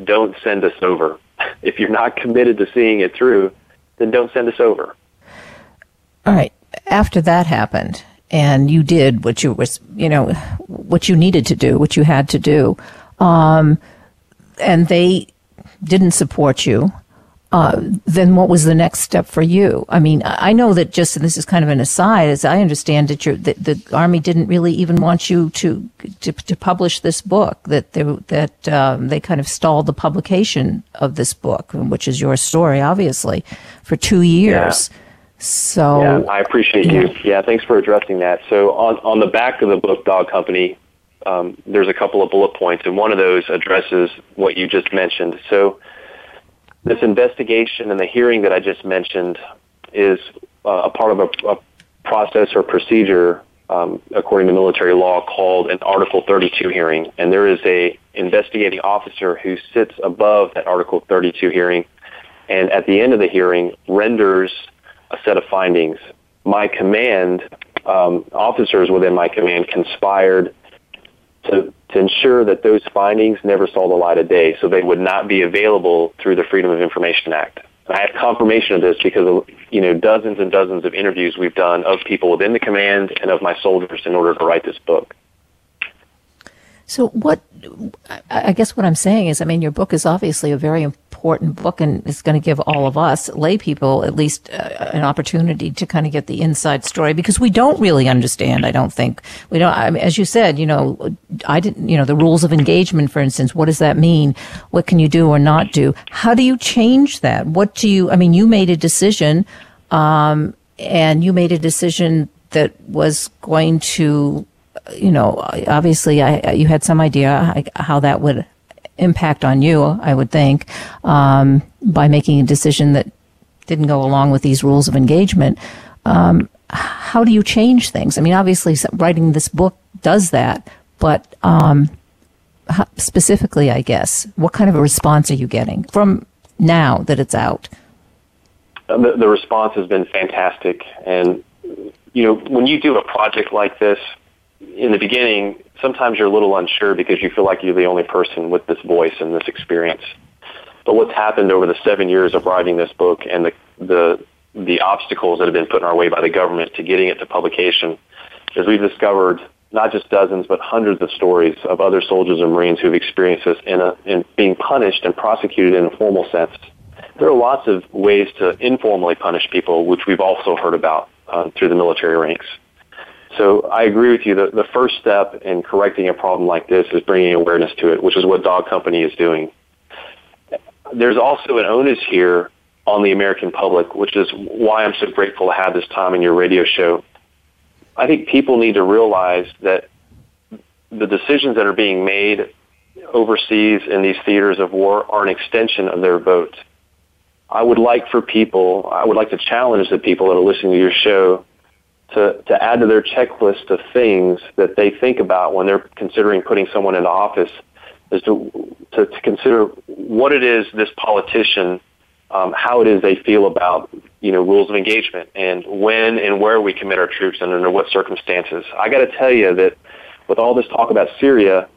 don't send us over. If you're not committed to seeing it through, then don't send us over. All right. After that happened, and you did what you was, you know, what you needed to do, what you had to do. Um, and they didn't support you, uh, then what was the next step for you? I mean, I know that just and this is kind of an aside, as I understand it, that the army didn't really even want you to to, to publish this book. That they that um, they kind of stalled the publication of this book, which is your story, obviously, for two years. Yeah. So yeah, I appreciate yeah. you. Yeah, thanks for addressing that. So on on the back of the book, Dog Company, um, there's a couple of bullet points, and one of those addresses what you just mentioned. So, this investigation and the hearing that I just mentioned is uh, a part of a, a, process or procedure, um, according to military law, called an Article 32 hearing. And there is a investigating officer who sits above that Article 32 hearing, and at the end of the hearing renders a set of findings. My command, um, officers within my command conspired to, to ensure that those findings never saw the light of day, so they would not be available through the Freedom of Information Act. I have confirmation of this because of you know dozens and dozens of interviews we've done of people within the command and of my soldiers in order to write this book. So, what I guess what I'm saying is, I mean, your book is obviously a very important book and it's going to give all of us lay people at least uh, an opportunity to kind of get the inside story because we don't really understand. I don't think we don't, I mean, as you said, you know, I didn't, you know, the rules of engagement, for instance, what does that mean? What can you do or not do? How do you change that? What do you, I mean, you made a decision, um, and you made a decision that was going to you know, obviously, I, you had some idea how that would impact on you. I would think um, by making a decision that didn't go along with these rules of engagement. Um, how do you change things? I mean, obviously, writing this book does that, but um, specifically, I guess, what kind of a response are you getting from now that it's out? Uh, the, the response has been fantastic, and you know, when you do a project like this, in the beginning, sometimes you're a little unsure because you feel like you're the only person with this voice and this experience. But what's happened over the seven years of writing this book and the the the obstacles that have been put in our way by the government to getting it to publication is we've discovered not just dozens but hundreds of stories of other soldiers and Marines who've experienced this in, a, in being punished and prosecuted in a formal sense. There are lots of ways to informally punish people, which we've also heard about uh, through the military ranks. So I agree with you. The, the first step in correcting a problem like this is bringing awareness to it, which is what Dog Company is doing. There's also an onus here on the American public, which is why I'm so grateful to have this time in your radio show. I think people need to realize that the decisions that are being made overseas in these theaters of war are an extension of their vote. I would like for people, I would like to challenge the people that are listening to your show to, to add to their checklist of things that they think about when they're considering putting someone into office is to, to, to consider what it is this politician, um, how it is they feel about, you know, rules of engagement and when and where we commit our troops and under what circumstances. I got to tell you that with all this talk about Syria,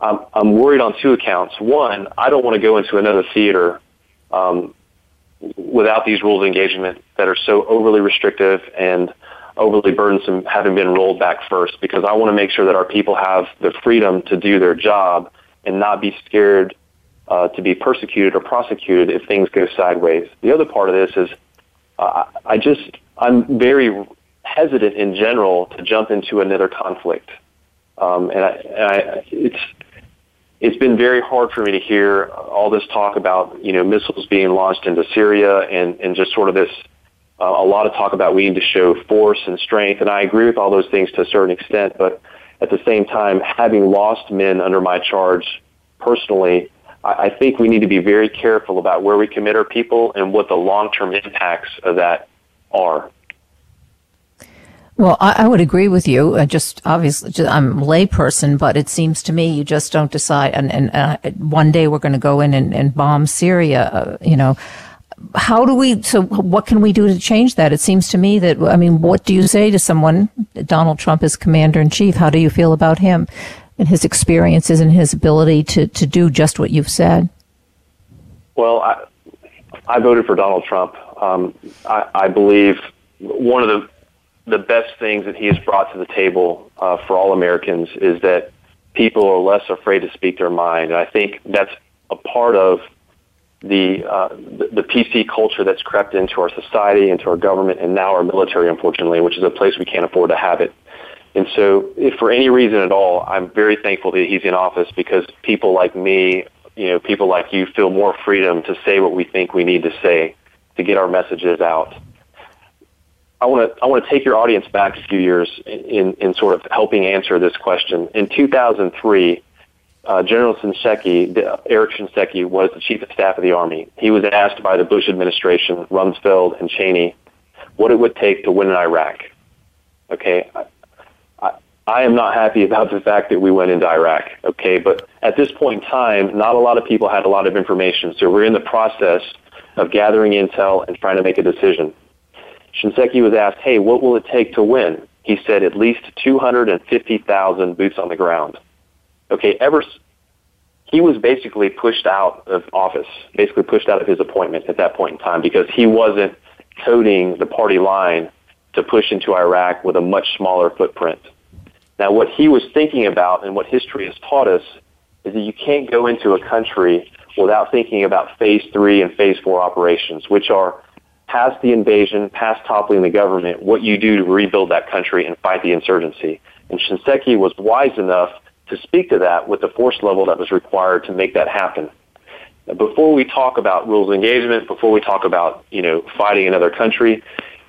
I'm, I'm worried on two accounts. One, I don't want to go into another theater um, without these rules of engagement that are so overly restrictive and overly burdensome having been rolled back first because I want to make sure that our people have the freedom to do their job and not be scared uh, to be persecuted or prosecuted if things go sideways. The other part of this is uh, I just I'm very hesitant in general to jump into another conflict, um, and, I, and I, it's it's been very hard for me to hear all this talk about you know missiles being launched into Syria and and just sort of this uh, a lot of talk about we need to show force and strength, and I agree with all those things to a certain extent. But at the same time, having lost men under my charge personally, I, I think we need to be very careful about where we commit our people and what the long-term impacts of that are. Well, I, I, would agree with you. Uh, just obviously, just, I'm a layperson, but it seems to me you just don't decide. And, and uh, one day we're going to go in and, and bomb Syria. Uh, you know, how do we so what can we do to change that? It seems to me that i mean what do you say to someone donald trump is commander in chief how do you feel about him and his experiences and his ability to, to do just what you've said? Well i, I voted for donald trump. Um, I, I believe one of the the best things that he has brought to the table uh, for all americans is that people are less afraid to speak their mind. And i think that's a part of the, uh, the, PC culture that's crept into our society, into our government, and now our military, unfortunately, which is a place we can't afford to have it. And so, if for any reason at all, I'm very thankful that he's in office because people like me, you know, people like you feel more freedom to say what we think we need to say to get our messages out. I want to I want to take your audience back a few years in, in sort of helping answer this question. In 2003, uh, General Shinseki, Eric Shinseki, was the chief of staff of the army. He was asked by the Bush administration, Rumsfeld and Cheney, what it would take to win in Iraq. Okay, I, I, I am not happy about the fact that we went into Iraq. Okay, but at this point in time, not a lot of people had a lot of information, so we're in the process of gathering intel and trying to make a decision. Shinseki was asked, "Hey, what will it take to win?" He said, "At least 250,000 boots on the ground." Okay, ever he was basically pushed out of office, basically pushed out of his appointment at that point in time because he wasn't toting the party line to push into Iraq with a much smaller footprint. Now, what he was thinking about and what history has taught us is that you can't go into a country without thinking about phase three and phase four operations, which are past the invasion, past toppling the government, what you do to rebuild that country and fight the insurgency. And Shinseki was wise enough to speak to that with the force level that was required to make that happen. Before we talk about rules of engagement, before we talk about you know fighting another country,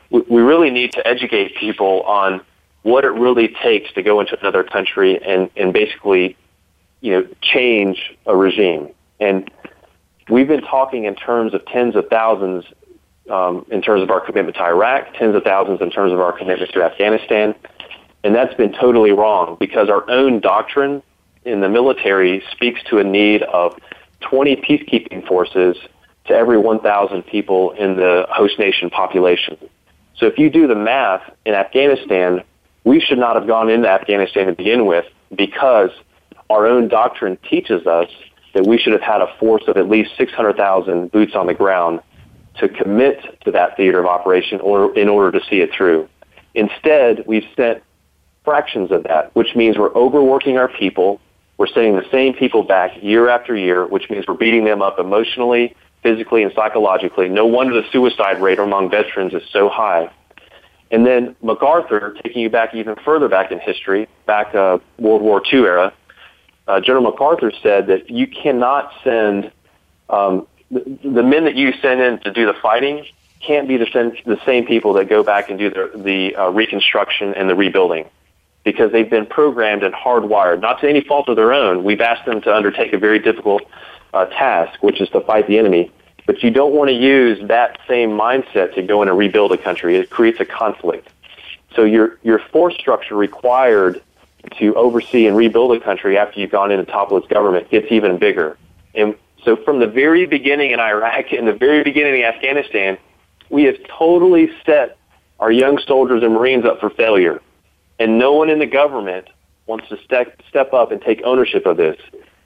we really need to educate people on what it really takes to go into another country and, and basically you know change a regime. And we've been talking in terms of tens of thousands um, in terms of our commitment to Iraq, tens of thousands in terms of our commitment to Afghanistan. And that's been totally wrong because our own doctrine in the military speaks to a need of 20 peacekeeping forces to every 1,000 people in the host nation population. So if you do the math in Afghanistan, we should not have gone into Afghanistan to begin with because our own doctrine teaches us that we should have had a force of at least 600,000 boots on the ground to commit to that theater of operation or in order to see it through. Instead, we've sent fractions of that, which means we're overworking our people. We're sending the same people back year after year, which means we're beating them up emotionally, physically, and psychologically. No wonder the suicide rate among veterans is so high. And then MacArthur, taking you back even further back in history, back uh, World War II era, uh, General MacArthur said that you cannot send um, the, the men that you send in to do the fighting can't be the, same, the same people that go back and do the, the uh, reconstruction and the rebuilding because they've been programmed and hardwired, not to any fault of their own. We've asked them to undertake a very difficult uh, task, which is to fight the enemy. But you don't want to use that same mindset to go in and rebuild a country. It creates a conflict. So your your force structure required to oversee and rebuild a country after you've gone into topple government gets even bigger. And so from the very beginning in Iraq and the very beginning in Afghanistan, we have totally set our young soldiers and Marines up for failure. And no one in the government wants to step, step up and take ownership of this.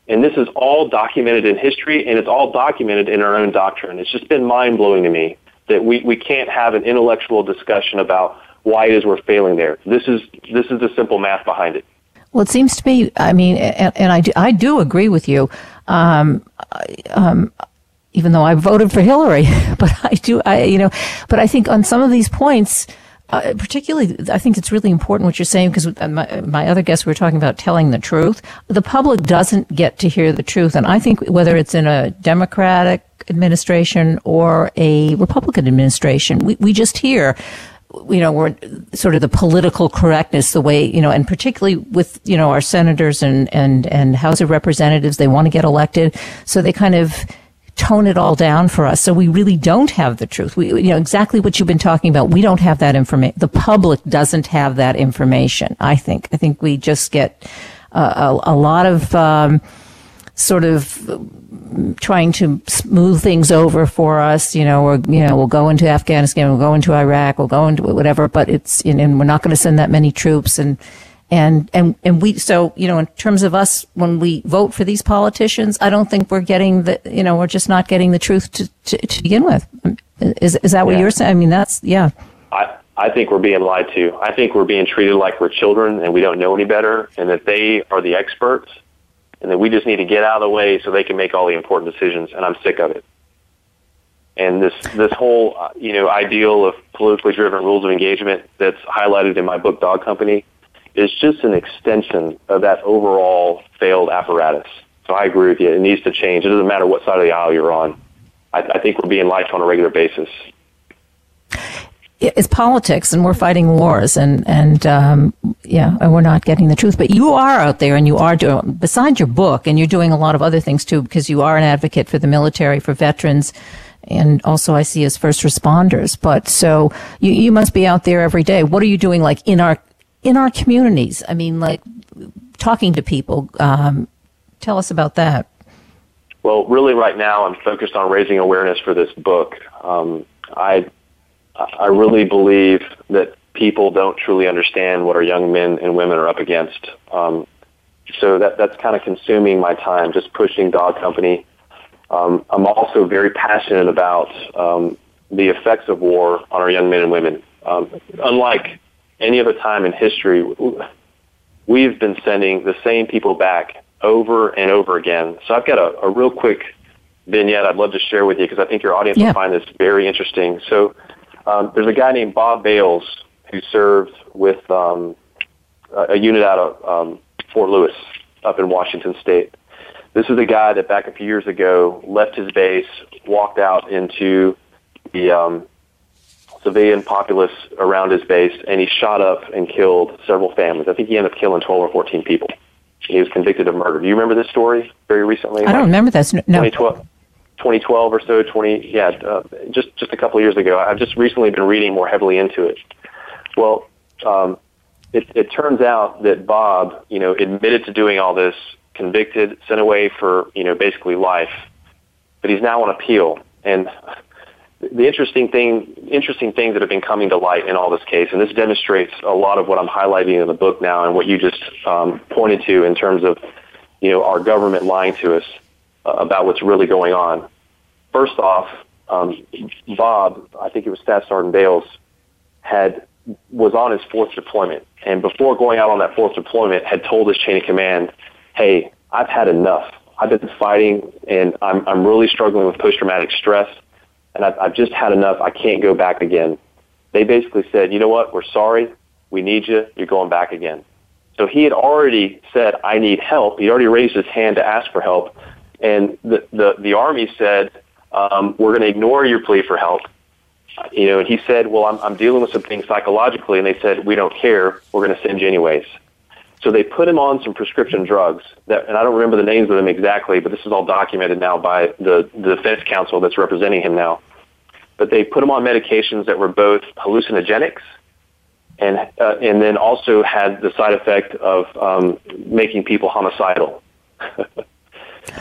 And this is all documented in history and it's all documented in our own doctrine. It's just been mind blowing to me that we, we can't have an intellectual discussion about why it is we're failing there. This is, this is the simple math behind it. Well, it seems to me, I mean, and, and I, do, I do agree with you. Um, um, even though I voted for Hillary, but I do, I, you know, but I think on some of these points, uh, particularly, I think it's really important what you're saying because my, my other guests were talking about telling the truth. The public doesn't get to hear the truth. And I think whether it's in a Democratic administration or a Republican administration, we, we just hear you know, we're sort of the political correctness, the way, you know, and particularly with, you know, our senators and, and, and House of Representatives, they want to get elected. So they kind of tone it all down for us. So we really don't have the truth. We, you know, exactly what you've been talking about. We don't have that information. The public doesn't have that information. I think. I think we just get uh, a, a, lot of um, sort of trying to smooth things over for us. You know, or you know, we'll go into Afghanistan, we'll go into Iraq, we'll go into whatever. But it's and we're not going to send that many troops and and, and, and we, so, you know, in terms of us, when we vote for these politicians, I don't think we're getting the, you know, we're just not getting the truth to, to, to begin with. Is, is that what yeah. you're saying? I mean, that's, yeah. I, I think we're being lied to. I think we're being treated like we're children and we don't know any better and that they are the experts and that we just need to get out of the way so they can make all the important decisions. And I'm sick of it. And this, this whole, uh, you know, ideal of politically driven rules of engagement that's highlighted in my book, Dog Company, is just an extension of that overall failed apparatus. So I agree with you. It needs to change. It doesn't matter what side of the aisle you're on. I, I think we're being lied on a regular basis. It's politics, and we're fighting wars, and and um, yeah, and we're not getting the truth. But you are out there, and you are doing besides your book, and you're doing a lot of other things too, because you are an advocate for the military, for veterans, and also I see as first responders. But so you you must be out there every day. What are you doing, like in our in our communities? I mean, like talking to people. Um, tell us about that. Well, really, right now, I'm focused on raising awareness for this book. Um, I I really believe that people don't truly understand what our young men and women are up against. Um, so that that's kind of consuming my time, just pushing Dog Company. Um, I'm also very passionate about um, the effects of war on our young men and women. Um, unlike any other time in history, we've been sending the same people back over and over again. So I've got a, a real quick vignette I'd love to share with you because I think your audience yeah. will find this very interesting. So um, there's a guy named Bob Bales who served with um, a unit out of um, Fort Lewis up in Washington State. This is a guy that back a few years ago left his base, walked out into the um, civilian populace around his base, and he shot up and killed several families. I think he ended up killing 12 or 14 people. He was convicted of murder. Do you remember this story very recently? I don't remember this. No. 2012, 2012 or so, 20, yeah, uh, just, just a couple of years ago. I've just recently been reading more heavily into it. Well, um, it, it turns out that Bob, you know, admitted to doing all this, convicted, sent away for, you know, basically life, but he's now on appeal. And the interesting thing, interesting things that have been coming to light in all this case, and this demonstrates a lot of what I'm highlighting in the book now, and what you just um, pointed to in terms of, you know, our government lying to us uh, about what's really going on. First off, um, Bob, I think it was Staff Sergeant Bales, had was on his fourth deployment, and before going out on that fourth deployment, had told his chain of command, "Hey, I've had enough. I've been fighting, and I'm I'm really struggling with post traumatic stress." And I've, I've just had enough. I can't go back again. They basically said, you know what? We're sorry. We need you. You're going back again. So he had already said, I need help. He already raised his hand to ask for help. And the, the, the Army said, um, we're going to ignore your plea for help. You know, and he said, well, I'm, I'm dealing with some things psychologically. And they said, we don't care. We're going to send you anyways. So they put him on some prescription drugs that, and I don't remember the names of them exactly, but this is all documented now by the, the defense counsel that's representing him now. But they put him on medications that were both hallucinogenics and, uh, and then also had the side effect of um, making people homicidal.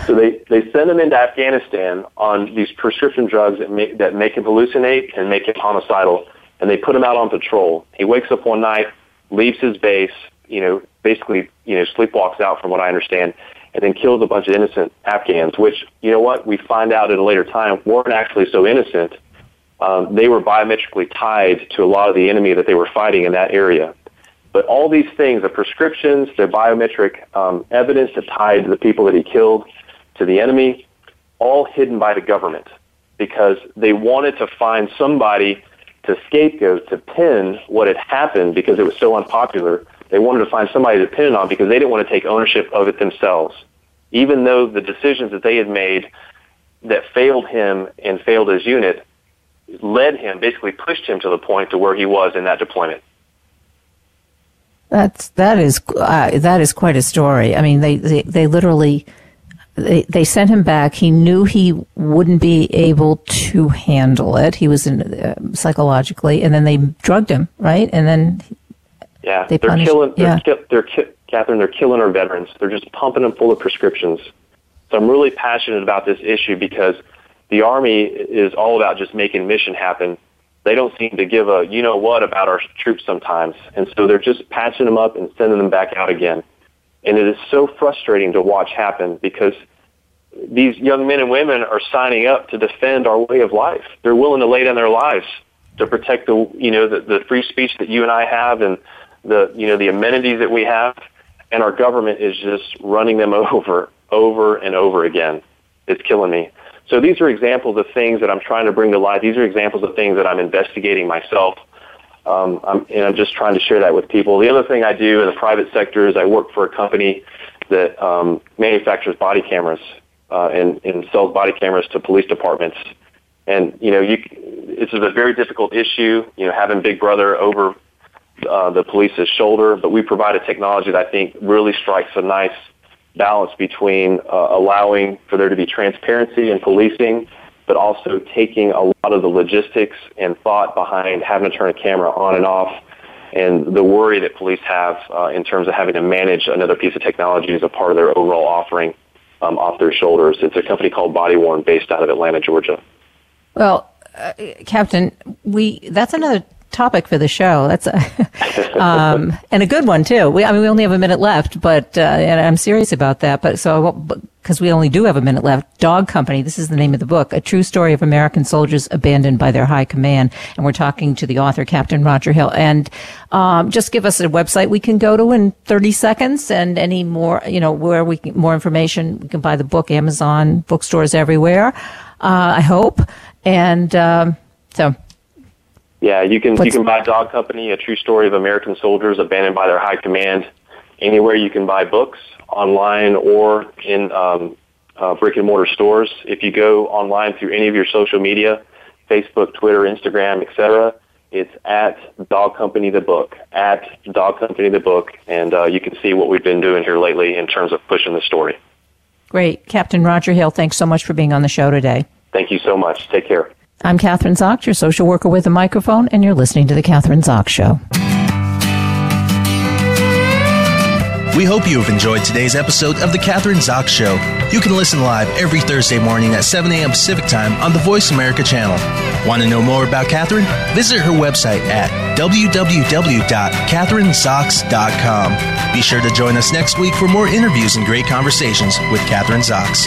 so they, they send him into Afghanistan on these prescription drugs that make, that make him hallucinate and make him homicidal, and they put him out on patrol. He wakes up one night, leaves his base, you know, basically, you know, sleepwalks out from what I understand, and then kills a bunch of innocent Afghans, which, you know what, we find out at a later time weren't actually so innocent. Um, they were biometrically tied to a lot of the enemy that they were fighting in that area. But all these things, the prescriptions, the biometric um, evidence that tied the people that he killed to the enemy, all hidden by the government because they wanted to find somebody to scapegoat, to pin what had happened because it was so unpopular they wanted to find somebody to depend on because they didn't want to take ownership of it themselves. Even though the decisions that they had made that failed him and failed his unit led him, basically pushed him to the point to where he was in that deployment. That's that is uh, that is quite a story. I mean, they they, they literally they, they sent him back. He knew he wouldn't be able to handle it. He was in, uh, psychologically, and then they drugged him, right? And then yeah, they are killing. They're, yeah. Ki- they're ki- Kathryn. They're killing our veterans. They're just pumping them full of prescriptions. So I'm really passionate about this issue because the Army is all about just making mission happen. They don't seem to give a you know what about our troops sometimes, and so they're just patching them up and sending them back out again. And it is so frustrating to watch happen because these young men and women are signing up to defend our way of life. They're willing to lay down their lives to protect the you know the, the free speech that you and I have and the you know the amenities that we have, and our government is just running them over, over and over again. It's killing me. So these are examples of things that I'm trying to bring to light. These are examples of things that I'm investigating myself. Um, I'm, and I'm just trying to share that with people. The other thing I do in the private sector is I work for a company that um, manufactures body cameras uh, and, and sells body cameras to police departments. And you know, you, this is a very difficult issue. You know, having Big Brother over uh, the police's shoulder, but we provide a technology that I think really strikes a nice balance between uh, allowing for there to be transparency in policing, but also taking a lot of the logistics and thought behind having to turn a camera on and off and the worry that police have uh, in terms of having to manage another piece of technology as a part of their overall offering um, off their shoulders. It's a company called Body Worn based out of Atlanta, Georgia. Well, uh, Captain, we that's another topic for the show. That's a, um, and a good one too. We, I mean, we only have a minute left, but uh, and I'm serious about that. But so because we only do have a minute left, Dog Company. This is the name of the book, a true story of American soldiers abandoned by their high command. And we're talking to the author, Captain Roger Hill. And um, just give us a website we can go to in 30 seconds, and any more, you know, where we can, more information. We can buy the book, Amazon, bookstores everywhere. Uh, I hope. And um, so yeah, you can What's you can buy Dog Company, a true story of American soldiers abandoned by their high command. Anywhere you can buy books online or in um, uh, brick and mortar stores. If you go online through any of your social media, Facebook, Twitter, Instagram, etc., it's at Dog Company the Book, at Dog Company the Book, and uh, you can see what we've been doing here lately in terms of pushing the story. Great. Captain Roger Hill, thanks so much for being on the show today. Thank you so much. Take care. I'm Kathryn Zox, your social worker with a microphone, and you're listening to The Kathryn Zox Show. We hope you have enjoyed today's episode of The Kathryn Zox Show. You can listen live every Thursday morning at 7 a.m. Pacific Time on the Voice America channel. Want to know more about Kathryn? Visit her website at www.kathrynzox.com. Be sure to join us next week for more interviews and great conversations with Kathryn Zox.